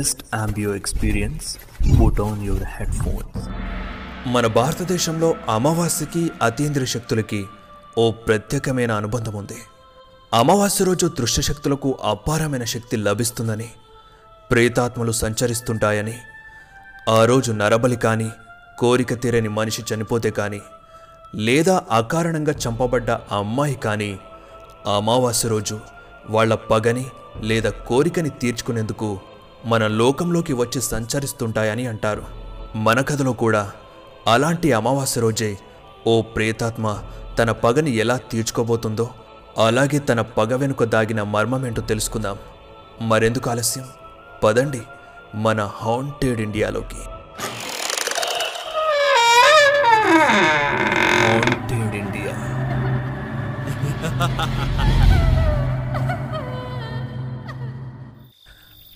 best experience experience, on your headphones మన భారతదేశంలో అమావాస్యకి అతీంద్రియ శక్తులకి ఓ ప్రత్యేకమైన అనుబంధం ఉంది. అమావాస్య రోజు దృశ్య శక్తులకు అపారమైన శక్తి లభిస్తుందని ప్రేతాత్మలు సంచరిస్తుంటాయని ఆ రోజు నరబలి కానీ కోరిక తీరని మనిషి చనిపోతే కానీ లేదా అకారణంగా చంపబడ్డ అమ్మాయి కానీ అమావాస్య రోజు వాళ్ళ పగని లేదా కోరికని తీర్చుకునేందుకు మన లోకంలోకి వచ్చి సంచరిస్తుంటాయని అంటారు. మన కథలో కూడా అలాంటి అమావాస్య రోజే ఓ ప్రేతాత్మ తన పగని ఎలా తీర్చుకోబోతుందో అలాగే తన పగ వెనుక దాగిన మర్మమేంటో తెలుసుకుందాం. మరెందుకు ఆలస్యం? పదండి మన హాంటెడ్ ఇండియాలోకి హాంటెడ్ ఇండియా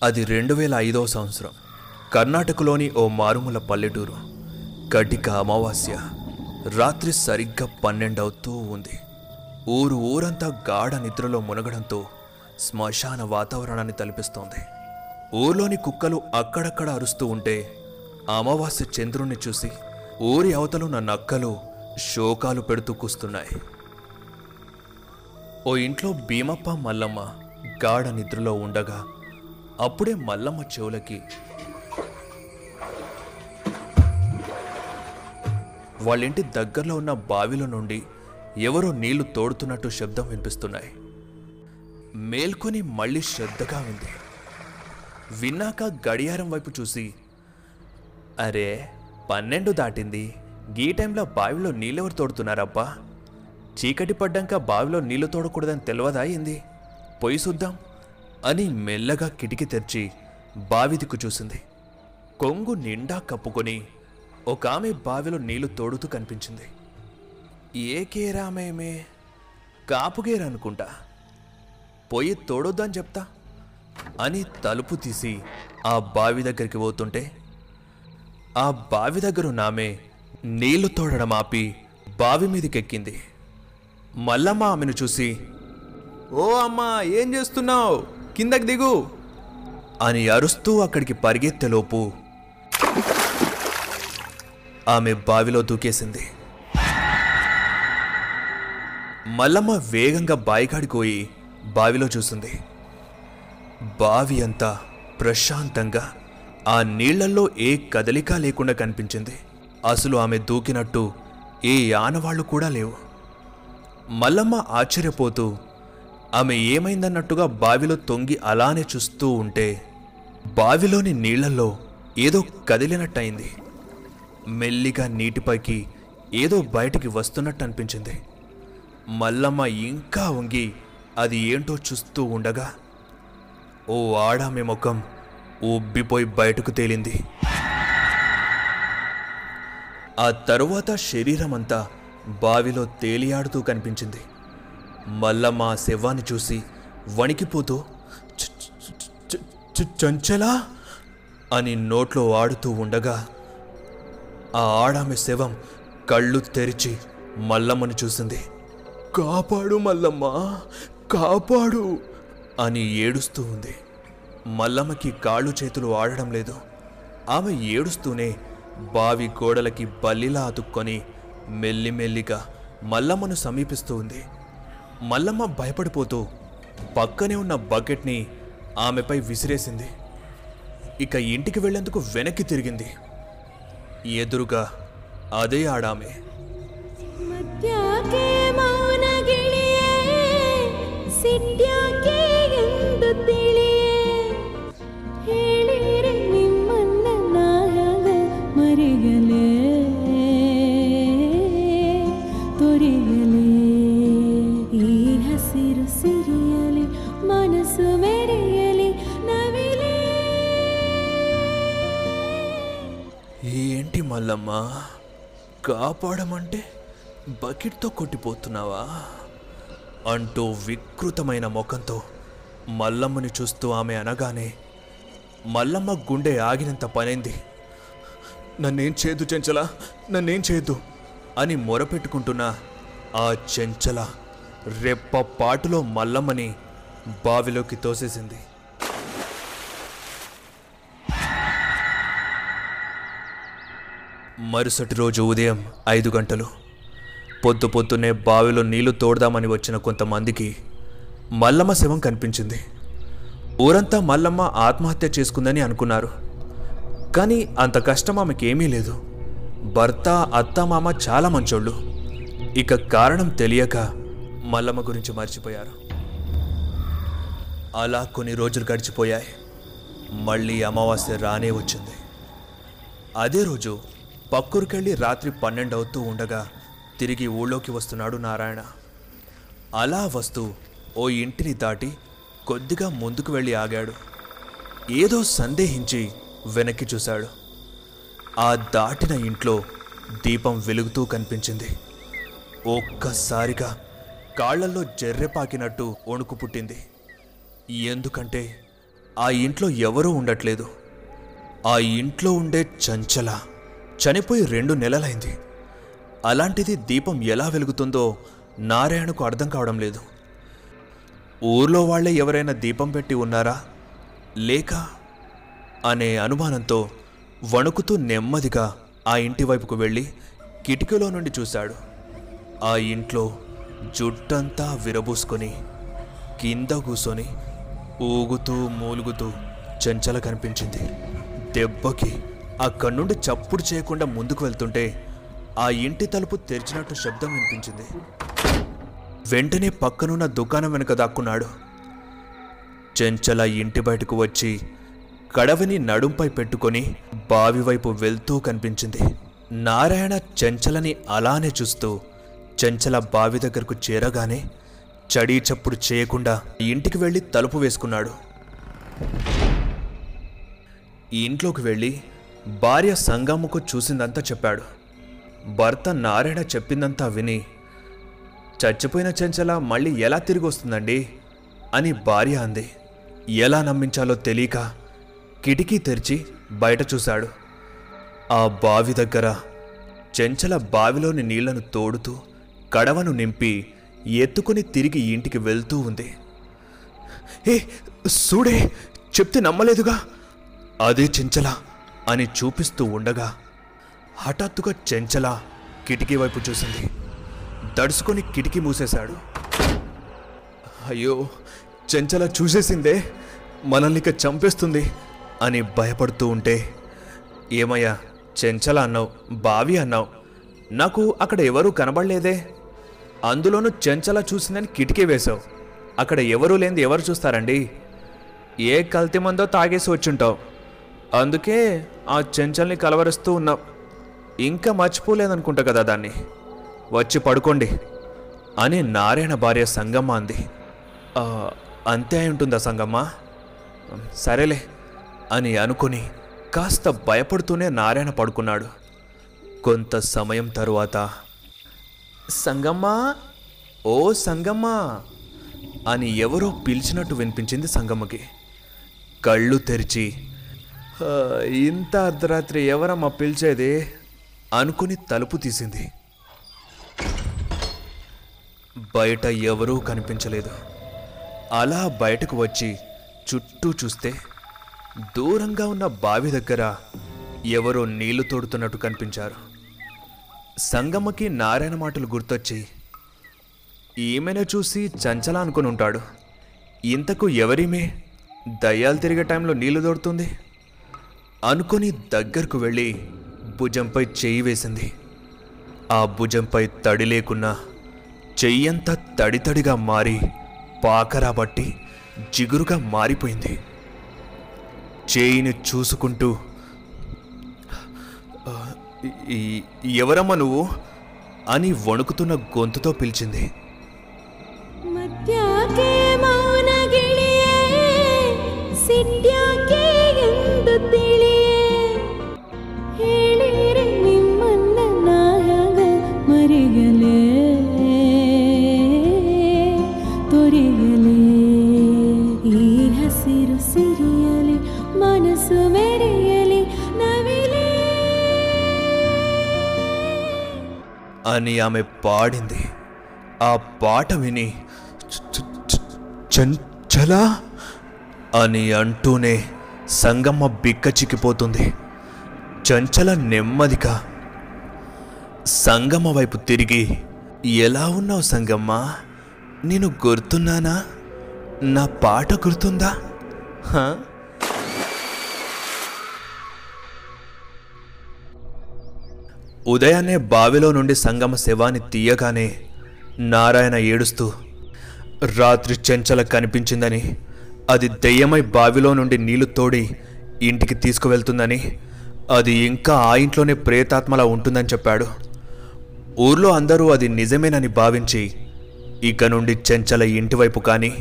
అది రెండు వేల ఐదవ సంవత్సరం. కర్ణాటకలోని ఓ మారుమూల పల్లెటూరు. కటిక అమావాస్య. రాత్రి సరిగ్గా పన్నెండవుతూ ఉంది. ఊరు ఊరంతా గాఢ నిద్రలో మునగడంతో శ్మశాన వాతావరణాన్ని తలపిస్తోంది. ఊర్లోని కుక్కలు అక్కడక్కడ అరుస్తూ ఉంటే అమావాస్య చంద్రుణ్ణి చూసి ఊరి అవతలున్న నక్కలు శోకాలు పెడుతూ కూస్తున్నాయి. ఓ ఇంట్లో భీమప్ప మల్లమ్మ గాఢ నిద్రలో ఉండగా అప్పుడే మల్లమ్మ చెవులకి వాళ్ళింటి దగ్గరలో ఉన్న బావిలో నుండి ఎవరో నీళ్ళు తోడుతున్నట్టు శబ్దం వినిపిస్తున్నాయి. మేల్కొని మళ్ళీ శ్రద్ధగా ఉంది. విన్నాక గడియారం వైపు చూసి అరే పన్నెండు దాటింది. ఈ టైంలో బావిలో నీళ్ళెవరు తోడుతున్నారబ్బా? చీకటి పడ్డాక బావిలో నీళ్ళు తోడకూడదని తెలియదా అయింది పొయ్యి చూద్దాం. అని మెల్లగా కిటికీ తెరిచి బావి దిక్కు చూసింది. కొంగు నిండా కప్పుకొని ఒక ఆమె బావిలో నీళ్ళు తోడుతూ కనిపించింది. ఏ కేరామేమే కాపుగేర్ అనుకుంటా? పొయ్యి తోడొద్దని చెప్తా? అని తలుపు తీసి ఆ బావి దగ్గరికి పోతుంటే ఆ బావి దగ్గర నామే నీళ్ళు తోడడం ఆపి బావి మీదకెక్కింది. మల్లమ్మ ఆమెను చూసి ఓ అమ్మా ఏం చేస్తున్నావు? కిందకి దిగు అని అరుస్తూ అక్కడికి పరిగెత్తేలోపు ఆమె బావిలో దూకేసింది. మల్లమ్మ వేగంగా బాయికాడిపోయి బావిలో చూసింది. బావి అంతా ప్రశాంతంగా ఆ నీళ్ళల్లో ఏ కదలిక లేకుండా కనిపించింది. అసలు ఆమె దూకినట్టు ఏ ఆనవాళ్ళు కూడా లేవు. మల్లమ్మ ఆశ్చర్యపోతూ ఆమె ఏమైందన్నట్టుగా బావిలో తొంగి అలానే చూస్తూ ఉంటే బావిలోని నీళ్ళలో ఏదో కదిలినట్టయింది. మెల్లిగా నీటిపైకి ఏదో బయటికి వస్తున్నట్టు అనిపించింది మల్లమ్మ ఇంకా వంగి అది ఏంటో చూస్తూ ఉండగా ఓ ఆడామె ముఖం ఉబ్బిపోయి బయటకు తేలింది. ఆ తరువాత శరీరమంతా బావిలో తేలియాడుతూ కనిపించింది. మల్లమ్మ ఆ శవాన్ని చూసి వణికిపోతూ చంచలా? అని నోట్లో ఆడుతూ ఉండగా ఆ ఆడామె శవం కళ్ళు తెరిచి మల్లమ్మను చూసింది. కాపాడు మల్లమ్మ కాపాడు! అని ఏడుస్తూ ఉంది. మల్లమ్మకి కాళ్ళు చేతులు ఆడడం లేదు. ఆమె ఏడుస్తూనే బావి గోడలకి బల్లిలా అతుక్కొని మెల్లిమెల్లిగా మల్లమ్మను సమీపిస్తూ ఉంది. మల్లమ్మ భయపడిపోతూ పక్కనే ఉన్న బకెట్ని ఆమెపై విసిరేసింది. ఇక ఇంటికి వెళ్ళేందుకు వెనక్కి తిరిగింది. ఎదురుగా అదే ఆడామె. సిట్యాకే మల్లమ్మ కాపాడమంటే బకెట్తో కొట్టిపోతున్నావా? అంటూ వికృతమైన ముఖంతో మల్లమ్మని చూస్తూ ఆమె అనగానే మల్లమ్మ గుండె ఆగినంత పనైంది. నన్నేం చేయదు చెంచల నన్నేం చేయదు అని మొరపెట్టుకుంటున్న ఆ చెంచల రెప్ప పాటులో మల్లమ్మని బావిలోకి తోసేసింది. మరుసటి రోజు ఉదయం ఐదు గంటలు. పొద్దు పొద్దున్నే బావిలో నీళ్ళు తోడదామని వచ్చిన కొంతమందికి మల్లమ్మ శవం కనిపించింది. ఊరంతా మల్లమ్మ ఆత్మహత్య చేసుకుందని అనుకున్నారు. కానీ అంత కష్టం ఆమెకేమీ లేదు. భర్త అత్త మామ చాలా మంచోళ్ళు. ఇక కారణం తెలియక మల్లమ్మ గురించి మర్చిపోయారు. అలా కొన్ని రోజులు గడిచిపోయాయి. మళ్ళీ అమావాస్య రానే వచ్చింది. అదే రోజు పక్కూరికెళ్ళి రాత్రి పన్నెండు అవుతూ ఉండగా తిరిగి ఊళ్ళోకి వస్తున్నాడు నారాయణ. అలా వస్తూ ఓ ఇంటిని దాటి కొద్దిగా ముందుకు వెళ్ళి ఆగాడు. ఏదో సందేహించి వెనక్కి చూశాడు. ఆ దాటిన ఇంట్లో దీపం వెలుగుతూ కనిపించింది. ఒక్కసారిగా కాళ్ళల్లో జర్రెపాకినట్టు వణుకు పుట్టింది. ఎందుకంటే ఆ ఇంట్లో ఎవరూ ఉండట్లేదు. ఆ ఇంట్లో ఉండే చంచల చనిపోయి రెండు నెలలైంది. అలాంటిది దీపం ఎలా వెలుగుతుందో నారాయణకు అర్థం కావడం లేదు. ఊర్లో వాళ్ళే ఎవరైనా దీపం పెట్టి ఉన్నారా? లేక? అనే అనుమానంతో వణుకుతూ నెమ్మదిగా ఆ ఇంటి వైపుకు వెళ్ళి కిటికీలో నుండి చూశాడు. ఆ ఇంట్లో జుట్టంతా విరబూసుకొని కింద కూసొని ఊగుతూ మూలుగుతూ చెంచల కనిపించింది. దెబ్బకి అక్కడి నుండి చప్పుడు చేయకుండా ముందుకు వెళ్తుంటే ఆ ఇంటి తలుపు తెరిచినట్టు శబ్దం వినిపించింది. వెంటనే పక్కనున్న దుకాణం వెనుక దాక్కున్నాడు. చెంచల ఇంటి బయటకు వచ్చి కడవని నడుంపై పెట్టుకొని బావి వైపు వెళ్తూ కనిపించింది. నారాయణ చెంచలని అలానే చూస్తూ చెంచల బావి దగ్గరకు చేరగానే చడీ చప్పుడు చేయకుండా ఇంటికి వెళ్ళి తలుపు వేసుకున్నాడు. ఇంట్లోకి వెళ్ళి భార్య సంగముకు చూసిందంతా చెప్పాడు. భర్త నారాయణ చెప్పిందంతా విని చచ్చిపోయిన చెంచల మళ్ళీ ఎలా తిరిగి వస్తుందండి అని భార్య అంది. ఎలా నమ్మించాలో తెలియక కిటికీ తెరిచి బయట చూశాడు. ఆ బావి దగ్గర చెంచల బావిలోని నీళ్ళను తోడుతూ కడవను నింపి ఎత్తుకుని తిరిగి ఇంటికి వెళ్తూ ఉంది. ఏ సూడే చెప్తే నమ్మలేదుగా? అదే చెంచల అని చూపిస్తూ ఉండగా హఠాత్తుగా చెంచల కిటికీ వైపు చూసింది. దడుచుకొని కిటికీ మూసేశాడు. అయ్యో చెంచల చూసేసిందే మనల్ని ఇక చంపేస్తుంది అని భయపడుతూ ఉంటే ఏమయ్యా చెంచల అన్నావు బావి అన్నావు నాకు అక్కడ ఎవరూ కనబడలేదే? అందులోనూ చెంచల చూసిందని కిటికీ వేశావు అక్కడ ఎవరూ లేనిది ఎవరు చూస్తారండి? ఏ కల్తీ మందో తాగేసి వచ్చుంటావు. అందుకే ఆ చెంచల్ని కలవరిస్తూ ఉన్నాం ఇంకా మర్చిపోలేదనుకుంటా కదా దాన్ని. వచ్చి పడుకోండి అని నారాయణ భార్య సంగమ్మ అంది. అంతే అయి ఉంటుందా సంగమ్మ? సరేలే అని అనుకుని కాస్త భయపడుతూనే నారాయణ పడుకున్నాడు. కొంత సమయం తరువాత సంగమ్మ ఓ సంగమ్మ అని ఎవరో పిలిచినట్టు వినిపించింది సంగమ్మకి. కళ్ళు తెరిచి ఇంత అర్ధరాత్రి ఎవరమ్మా పిలిచేది? అనుకుని తలుపు తీసింది. బయట ఎవరూ కనిపించలేదు. అలా బయటకు వచ్చి చుట్టూ చూస్తే దూరంగా ఉన్న బావి దగ్గర ఎవరో నీళ్ళు తోడుతున్నట్టు కనిపించారు. సంగమ్మకి నారాయణ మాటలు గుర్తొచ్చి ఈమెను చూసి చంచలా అనుకుని ఉంటాడు. ఇంతకు ఎవరిమే? దయ్యాలు తిరిగే టైంలో నీళ్ళు తోడుతుంది? అనుకొని దగ్గరకు వెళ్ళి భుజంపై చెయ్యి వేసింది. ఆ భుజంపై తడి లేకున్నా చెయ్యంతా తడితడిగా మారి పాకరాబట్టి జిగురుగా మారిపోయింది. చేయిని చూసుకుంటూ ఎవరమ్మా నువ్వు? అని వణుకుతున్న గొంతుతో పిలిచింది. మధ్యాకే అని ఆమె పాడింది. ఆ పాట విని "చ- చంచలా అని అంటూనే సంగమ్మ బిక్క చిక్కిపోతుంది. చంచల నెమ్మదిగా సంగమ్మ వైపు తిరిగి ఎలా ఉన్నావు సంగమ్మ? నేను గుర్తున్నానా? నా పాట గుర్తుందా? ఉదయాన్నే బావిలో నుండి సంగమ శవాన్ని తీయగానే నారాయణ ఏడుస్తూ రాత్రి చెంచల కనిపించిందని అది దెయ్యమై బావిలో నుండి నీళ్ళు తోడి ఇంటికి తీసుకువెళ్తుందని అది ఇంకా ఆ ఇంట్లోనే ప్రేతాత్మలా ఉంటుందని చెప్పాడు. ఊర్లో అందరూ అది నిజమేనని భావించి ఇక నుండి చెంచల ఇంటివైపు కానీ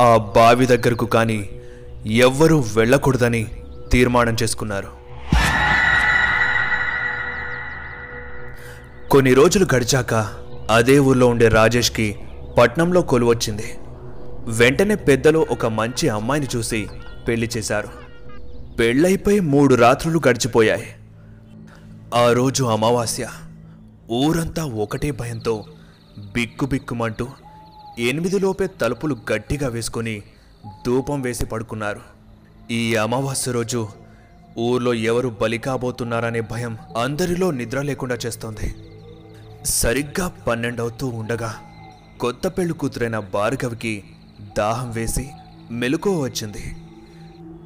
ఆ బావి దగ్గరకు కానీ ఎవ్వరూ వెళ్ళకూడదని తీర్మానం చేసుకున్నారు. కొన్ని రోజులు గడిచాక అదే ఊర్లో ఉండే రాజేష్కి పట్నంలో కొలువొచ్చింది వెంటనే పెద్దలు ఒక మంచి అమ్మాయిని చూసి పెళ్ళి చేశారు. పెళ్ళైపోయి మూడు రాత్రులు గడిచిపోయాయి. ఆ రోజు అమావాస్య. ఊరంతా ఒకటే భయంతో బిక్కుబిక్కుమంటూ ఎనిమిదిలోపే తలుపులు గట్టిగా వేసుకొని ధూపం వేసి పడుకున్నారు. ఈ అమావాస్య రోజు ఊర్లో ఎవరు బలి కాబోతున్నారనే భయం అందరిలో నిద్ర లేకుండా చేస్తోంది. సరిగ్గా పన్నెండవుతూ ఉండగా కొత్త పెళ్ళి కూతురైన భార్గవికి దాహం వేసి మెలకువ వచ్చింది.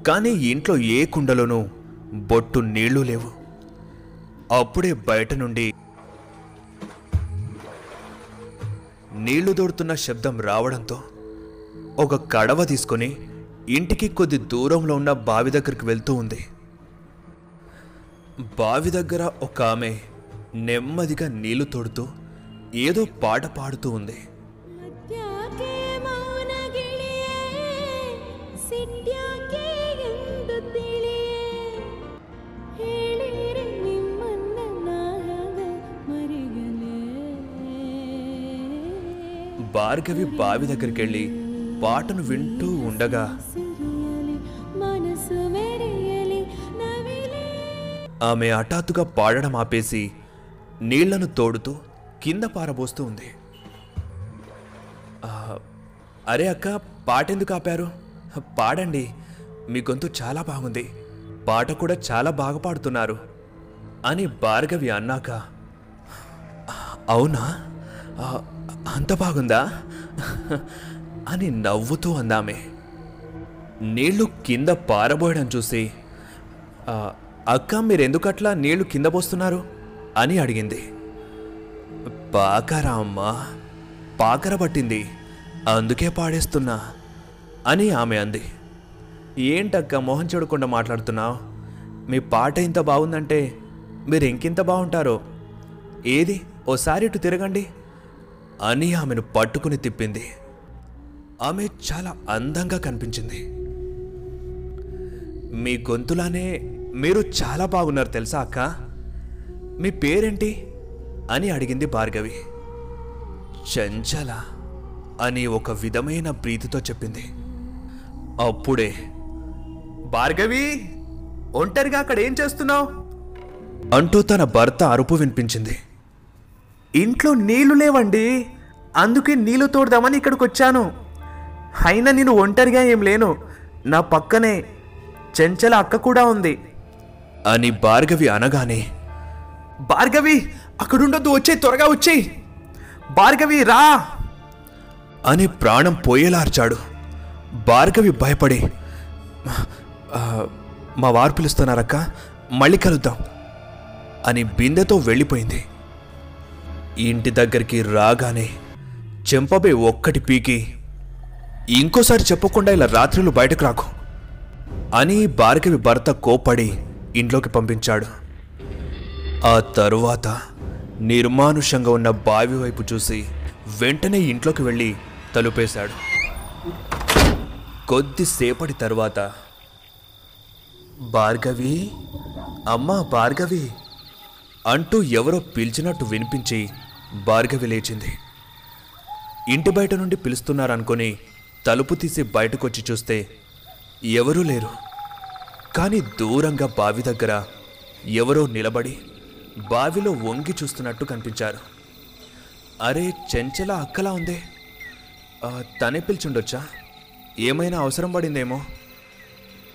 కానీ ఇంట్లో ఏ కుండలోనూ బొట్టు నీళ్ళు లేవు. అప్పుడే బయట నుండి నీళ్ళు దోడుతున్న శబ్దం రావడంతో ఒక కడవ తీసుకొని ఇంటికి కొద్ది దూరంలో ఉన్న బావి దగ్గరికి వెళ్తూ ఉంది. బావి దగ్గర ఒక ఆమె నెమ్మదిగా నీళ్ళు తోడుతూ ఏదో పాట పాడుతూ ఉంది. భార్గవి బావి దగ్గరికి వెళ్ళి పాటను వింటూ ఉండగా ఆమె హఠాత్తుగా పాడడం ఆపేసి నీళ్ళను తోడుతూ కింద పారబోస్తూ ఉంది. అరే అక్క పాటెందుకు ఆపారు? పాడండి మీ గొంతు చాలా బాగుంది. పాట కూడా చాలా బాగా పాడుతున్నారు అని భార్గవి అన్నాక అవునా? అంత బాగుందా? అని నవ్వుతూ అందామే. నీళ్ళు కింద పారబోయడం చూసి అక్క మీరెందుకట్లా నీళ్ళు కింద పోస్తున్నారు? అని అడిగింది. పాకరా అమ్మా పాకర పట్టింది అందుకే పాడేస్తున్నా అని ఆమె అంది. ఏంటక్క మొహం చూడకుండా మాట్లాడుతున్నావు? మీ పాట ఇంత బాగుందంటే మీరు ఇంకింత బాగుంటారో? ఏది? ఓసారి ఇటు తిరగండి అని ఆమెను పట్టుకుని తిప్పింది. ఆమె చాలా అందంగా కనిపించింది. మీ గొంతులానే మీరు చాలా బాగున్నారు తెలుసా అక్క? మీ పేరేంటి? అని అడిగింది భార్గవి. చంచల అని ఒక విధమైన ప్రీతితో చెప్పింది. అప్పుడే భార్గవి ఒంటరిగా అక్కడ ఏం చేస్తున్నావు? అంటూ తన భర్త అరుపు వినిపించింది. ఇంట్లో నీళ్ళు లేవండి అందుకే నీళ్ళు తోడదామని ఇక్కడికి వచ్చాను అయినా నేను ఒంటరిగా ఏం లేను నా పక్కనే చెంచల అక్క కూడా ఉంది. అని భార్గవి అనగానే భార్గవి అక్కడుండొద్దు వచ్చే త్వరగా వచ్చేయి. భార్గవి రా. అని ప్రాణం పోయేలార్చాడు. భార్గవి భయపడి మా వారు పిలుస్తున్నారక్క మళ్ళీ కలుద్దాం. అని బిందెతో వెళ్ళిపోయింది. ఇంటి దగ్గరికి రాగానే చెంపబే ఒక్కటి పీకి ఇంకోసారి చెప్పకుండా ఇలా రాత్రులు బయటకు రాకు అని భార్గవి భర్త కోప్పడి ఇంట్లోకి పంపించాడు. ఆ తరువాత నిర్మానుషంగా ఉన్న బావి వైపు చూసి వెంటనే ఇంట్లోకి వెళ్ళి తలుపేశాడు. కొద్దిసేపటి తర్వాత భార్గవి అమ్మా భార్గవి అంటూ ఎవరో పిలిచినట్టు వినిపించి భార్గవి లేచింది. ఇంటి బయట నుండి పిలుస్తున్నారనుకొని తలుపు తీసి బయటకొచ్చి చూస్తే ఎవరూ లేరు. కానీ దూరంగా బావి దగ్గర ఎవరో నిలబడి బావిలో వంగి చూస్తున్నట్టు కనిపించారు. అరే చెంచల అక్కలా ఉందే. తనే పిలిచిండొచ్చా? ఏమైనా అవసరం పడిందేమో?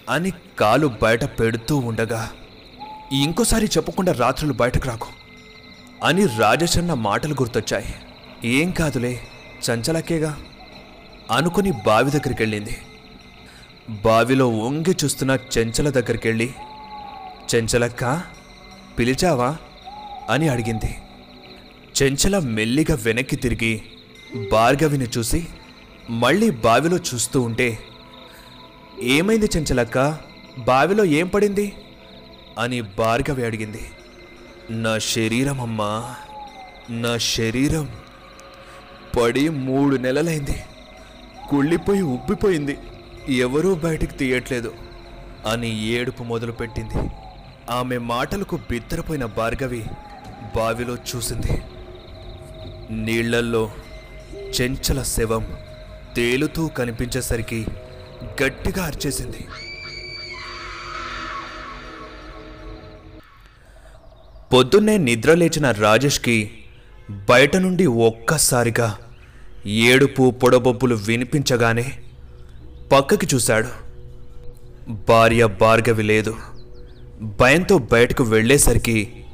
అని కాలు బయట పెడుతూ ఉండగా ఇంకోసారి చెప్పకుండా రాత్రులు బయటకు రాకు అని రాజేశన్న మాటలు గుర్తొచ్చాయి. ఏం కాదులే చంచలకేగా అనుకుని బావి దగ్గరికి వెళ్ళింది బావిలో వంగి చూస్తున్న చెంచల దగ్గరికి వెళ్ళి చెంచలక్క పిలిచావా? అని అడిగింది. చెంచల మెల్లిగా వెనక్కి తిరిగి భార్గవిని చూసి మళ్ళీ బావిలో చూస్తూ ఉంటే ఏమైంది చెంచలక్క? బావిలో ఏం పడింది? అని భార్గవి అడిగింది. నా శరీరం అమ్మా నా శరీరం పడి మూడు నెలలైంది. కుళ్ళిపోయి ఉబ్బిపోయింది. ఎవరూ బయటికి తీయట్లేదు అని ఏడుపు మొదలుపెట్టింది. ఆమె మాటలకు బిత్తరపోయిన భార్గవి బావిలో చూసింది. నీళ్ళల్లో చెంచల శవం తేలుతూ కనిపించేసరికి గట్టిగా అరిచేసింది. పొద్దున్నే నిద్ర లేచిన రాజేష్కి బయట నుండి ఒక్కసారిగా ఏడుపు పొడబొబ్బులు వినిపించగానే పక్కకి చూశాడు. భార్య భార్గవి లేదు. భయంతో బయటకు వెళ్ళేసరికి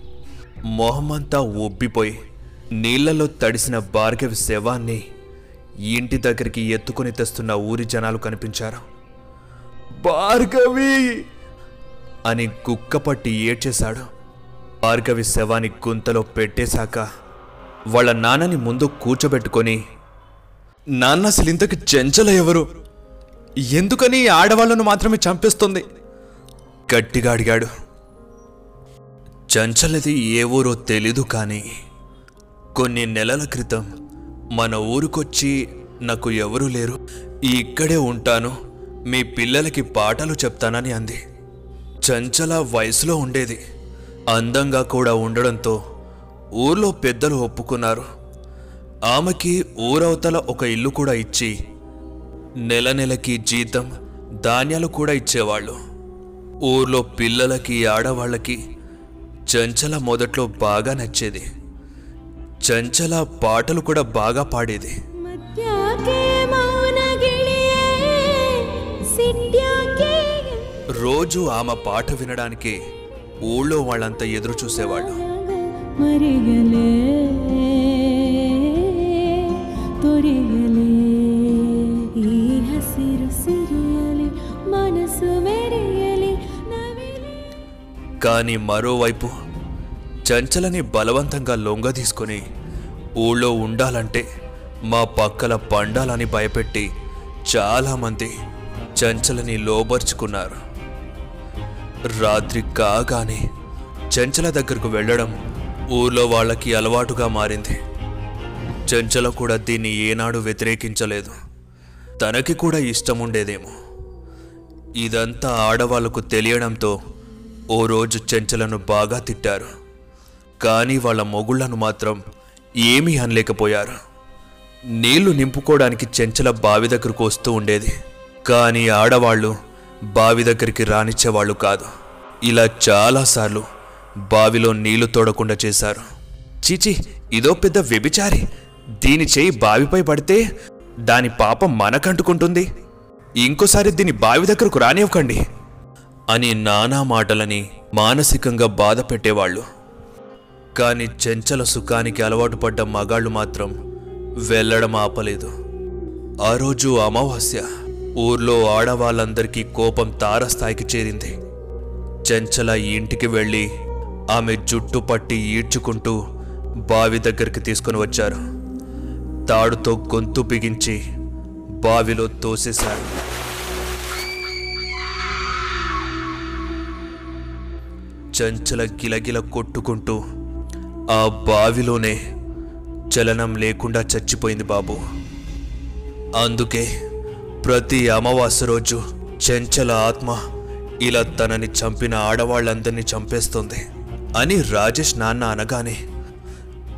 మొహమంతా ఉబ్బిపోయి నీళ్ళలో తడిసిన భార్గవి శవాన్ని ఇంటి దగ్గరికి ఎత్తుకొని తెస్తున్న ఊరి జనాలు కనిపించారు. భార్గవి! అని కుక్కపట్టి ఏడ్చేశాడు. భార్గవి శవాన్ని గుంతలో పెట్టేశాక వాళ్ళ నాన్నని ముందు కూర్చోబెట్టుకొని నాన్న అసలు ఇంతకు చెంచల ఎవరు? ఎందుకని ఆడవాళ్ళను ఆడవాళ్ళను మాత్రమే చంపేస్తుంది? గట్టిగా అడిగాడు. చంచలది ఏ ఊరో తెలీదు కానీ కొన్ని నెలల క్రితం మన ఊరికొచ్చి నాకు ఎవరూ లేరు. ఇక్కడే ఉంటాను. మీ పిల్లలకి పాటలు చెప్తానని అంది. చంచల వయసులో ఉండేది. అందంగా కూడా ఉండడంతో ఊర్లో పెద్దలు ఒప్పుకున్నారు. ఆమెకి ఊరవతల ఒక ఇల్లు కూడా ఇచ్చి నెల నెలకి జీతం ధాన్యాలు కూడా ఇచ్చేవాళ్ళు. ఊర్లో పిల్లలకి ఆడవాళ్ళకి చంచల మొదట్లో బాగా నచ్చేది. చంచల పాటలు కూడా బాగా పాడేది. రోజు ఆమె పాట వినడానికి ఊళ్ళో వాళ్ళంతా ఎదురు చూసేవాళ్ళు. మనసు కానీ మరోవైపు చంచలని బలవంతంగా లొంగ తీసుకొని ఊళ్ళో ఉండాలంటే మా పక్కల పండాలని భయపెట్టి చాలామంది చంచలని లోబర్చుకున్నారు. రాత్రి కాగానే చంచల దగ్గరకు వెళ్ళడం ఊర్లో వాళ్ళకి అలవాటుగా మారింది. చంచల కూడా దీన్ని ఏనాడు వ్యతిరేకించలేదు. తనకి కూడా ఇష్టం ఉండేదేమో ఇదంతా ఆడవాళ్ళకు తెలియడంతో ఓ రోజు చెంచలను బాగా తిట్టారు. కానీ వాళ్ళ మొగుళ్ళను మాత్రం ఏమీ అనలేకపోయారు. నీళ్ళు నింపుకోవడానికి చెంచల బావి దగ్గరకు వస్తూ ఉండేది. కానీ ఆడవాళ్ళు బావి దగ్గరికి రానిచ్చేవాళ్ళు కాదు. ఇలా చాలాసార్లు బావిలో నీళ్ళు తోడకుండా చేశారు. చీచి ఇదో పెద్ద వ్యభిచారి. దీని చేయి బావిపై పడితే దాని పాపం మనకంటుకుంటుంది. ఇంకోసారి దీని బావి దగ్గరకు రానివ్వకండి. అని నానా మాటలని మానసికంగా బాధ పెట్టేవాళ్ళు కానీ చెంచల సుఖానికి అలవాటు పడ్డ మగాళ్ళు మాత్రం వెళ్ళడం ఆపలేదు. ఆ రోజు అమావాస్య ఊర్లో ఆడవాళ్ళందరికీ కోపం తారస్థాయికి చేరింది. చెంచల ఇంటికి వెళ్ళి ఆమె జుట్టు పట్టి ఈడ్చుకుంటూ బావి దగ్గరికి తీసుకొని వచ్చారు. తాడుతో గొంతు బిగించి బావిలో తోసేశారు. చంచల గిలగిల కొట్టుకుంటూ ఆ బావిలోనే చలనం లేకుండా చచ్చిపోయింది బాబు. అందుకే ప్రతి అమావాస్య రోజు చెంచల ఆత్మ ఇలా తనని చంపిన ఆడవాళ్ళందరినీ చంపేస్తుంది. అని రాజేష్ నాన్న అనగానే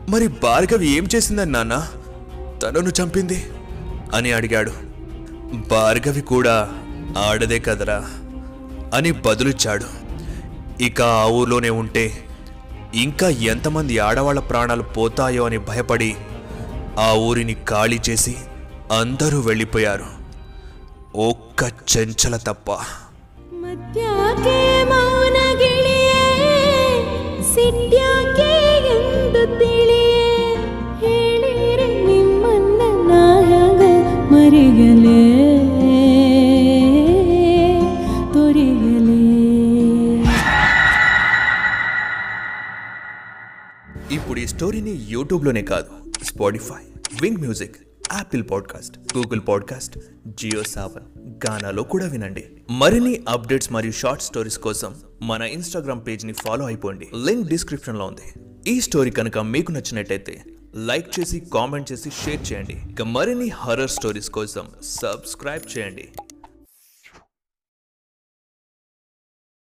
మరి భార్గవి ఏం చేసిందని నాన్న? తనను చంపింది? అని అడిగాడు. భార్గవి కూడా ఆడదే కదరా? అని బదులిచ్చాడు. ఇక ఆ ఊర్లోనే ఉంటే ఇంకా ఎంతమంది ఆడవాళ్ళ ప్రాణాలు పోతాయో అని భయపడి ఆ ఊరిని ఖాళీ చేసి అందరూ వెళ్ళిపోయారు. ఒక్క చెంచల తప్ప. మధ్యాకే యూట్యూబ్లోనే కాదు Spotify Wynk music Apple podcast Google podcast Jio Saavn గానాలో కూడా వినండి. మరిన్ని అప్డేట్స్ మరియు షార్ట్ స్టోరీస్ కోసం మన ఇన్స్టాగ్రామ్ పేజ్ని ఫాలో అయిపోండి. లింక్ డిస్క్రిప్షన్లో ఉంది. ఈ స్టోరీ కనుక మీకు నచ్చినట్టయితే లైక్ చేసి కామెంట్ చేసి షేర్ చేయండి. ఇక మరిన్ని హర్రర్ స్టోరీస్ కోసం సబ్స్క్రైబ్ చేయండి.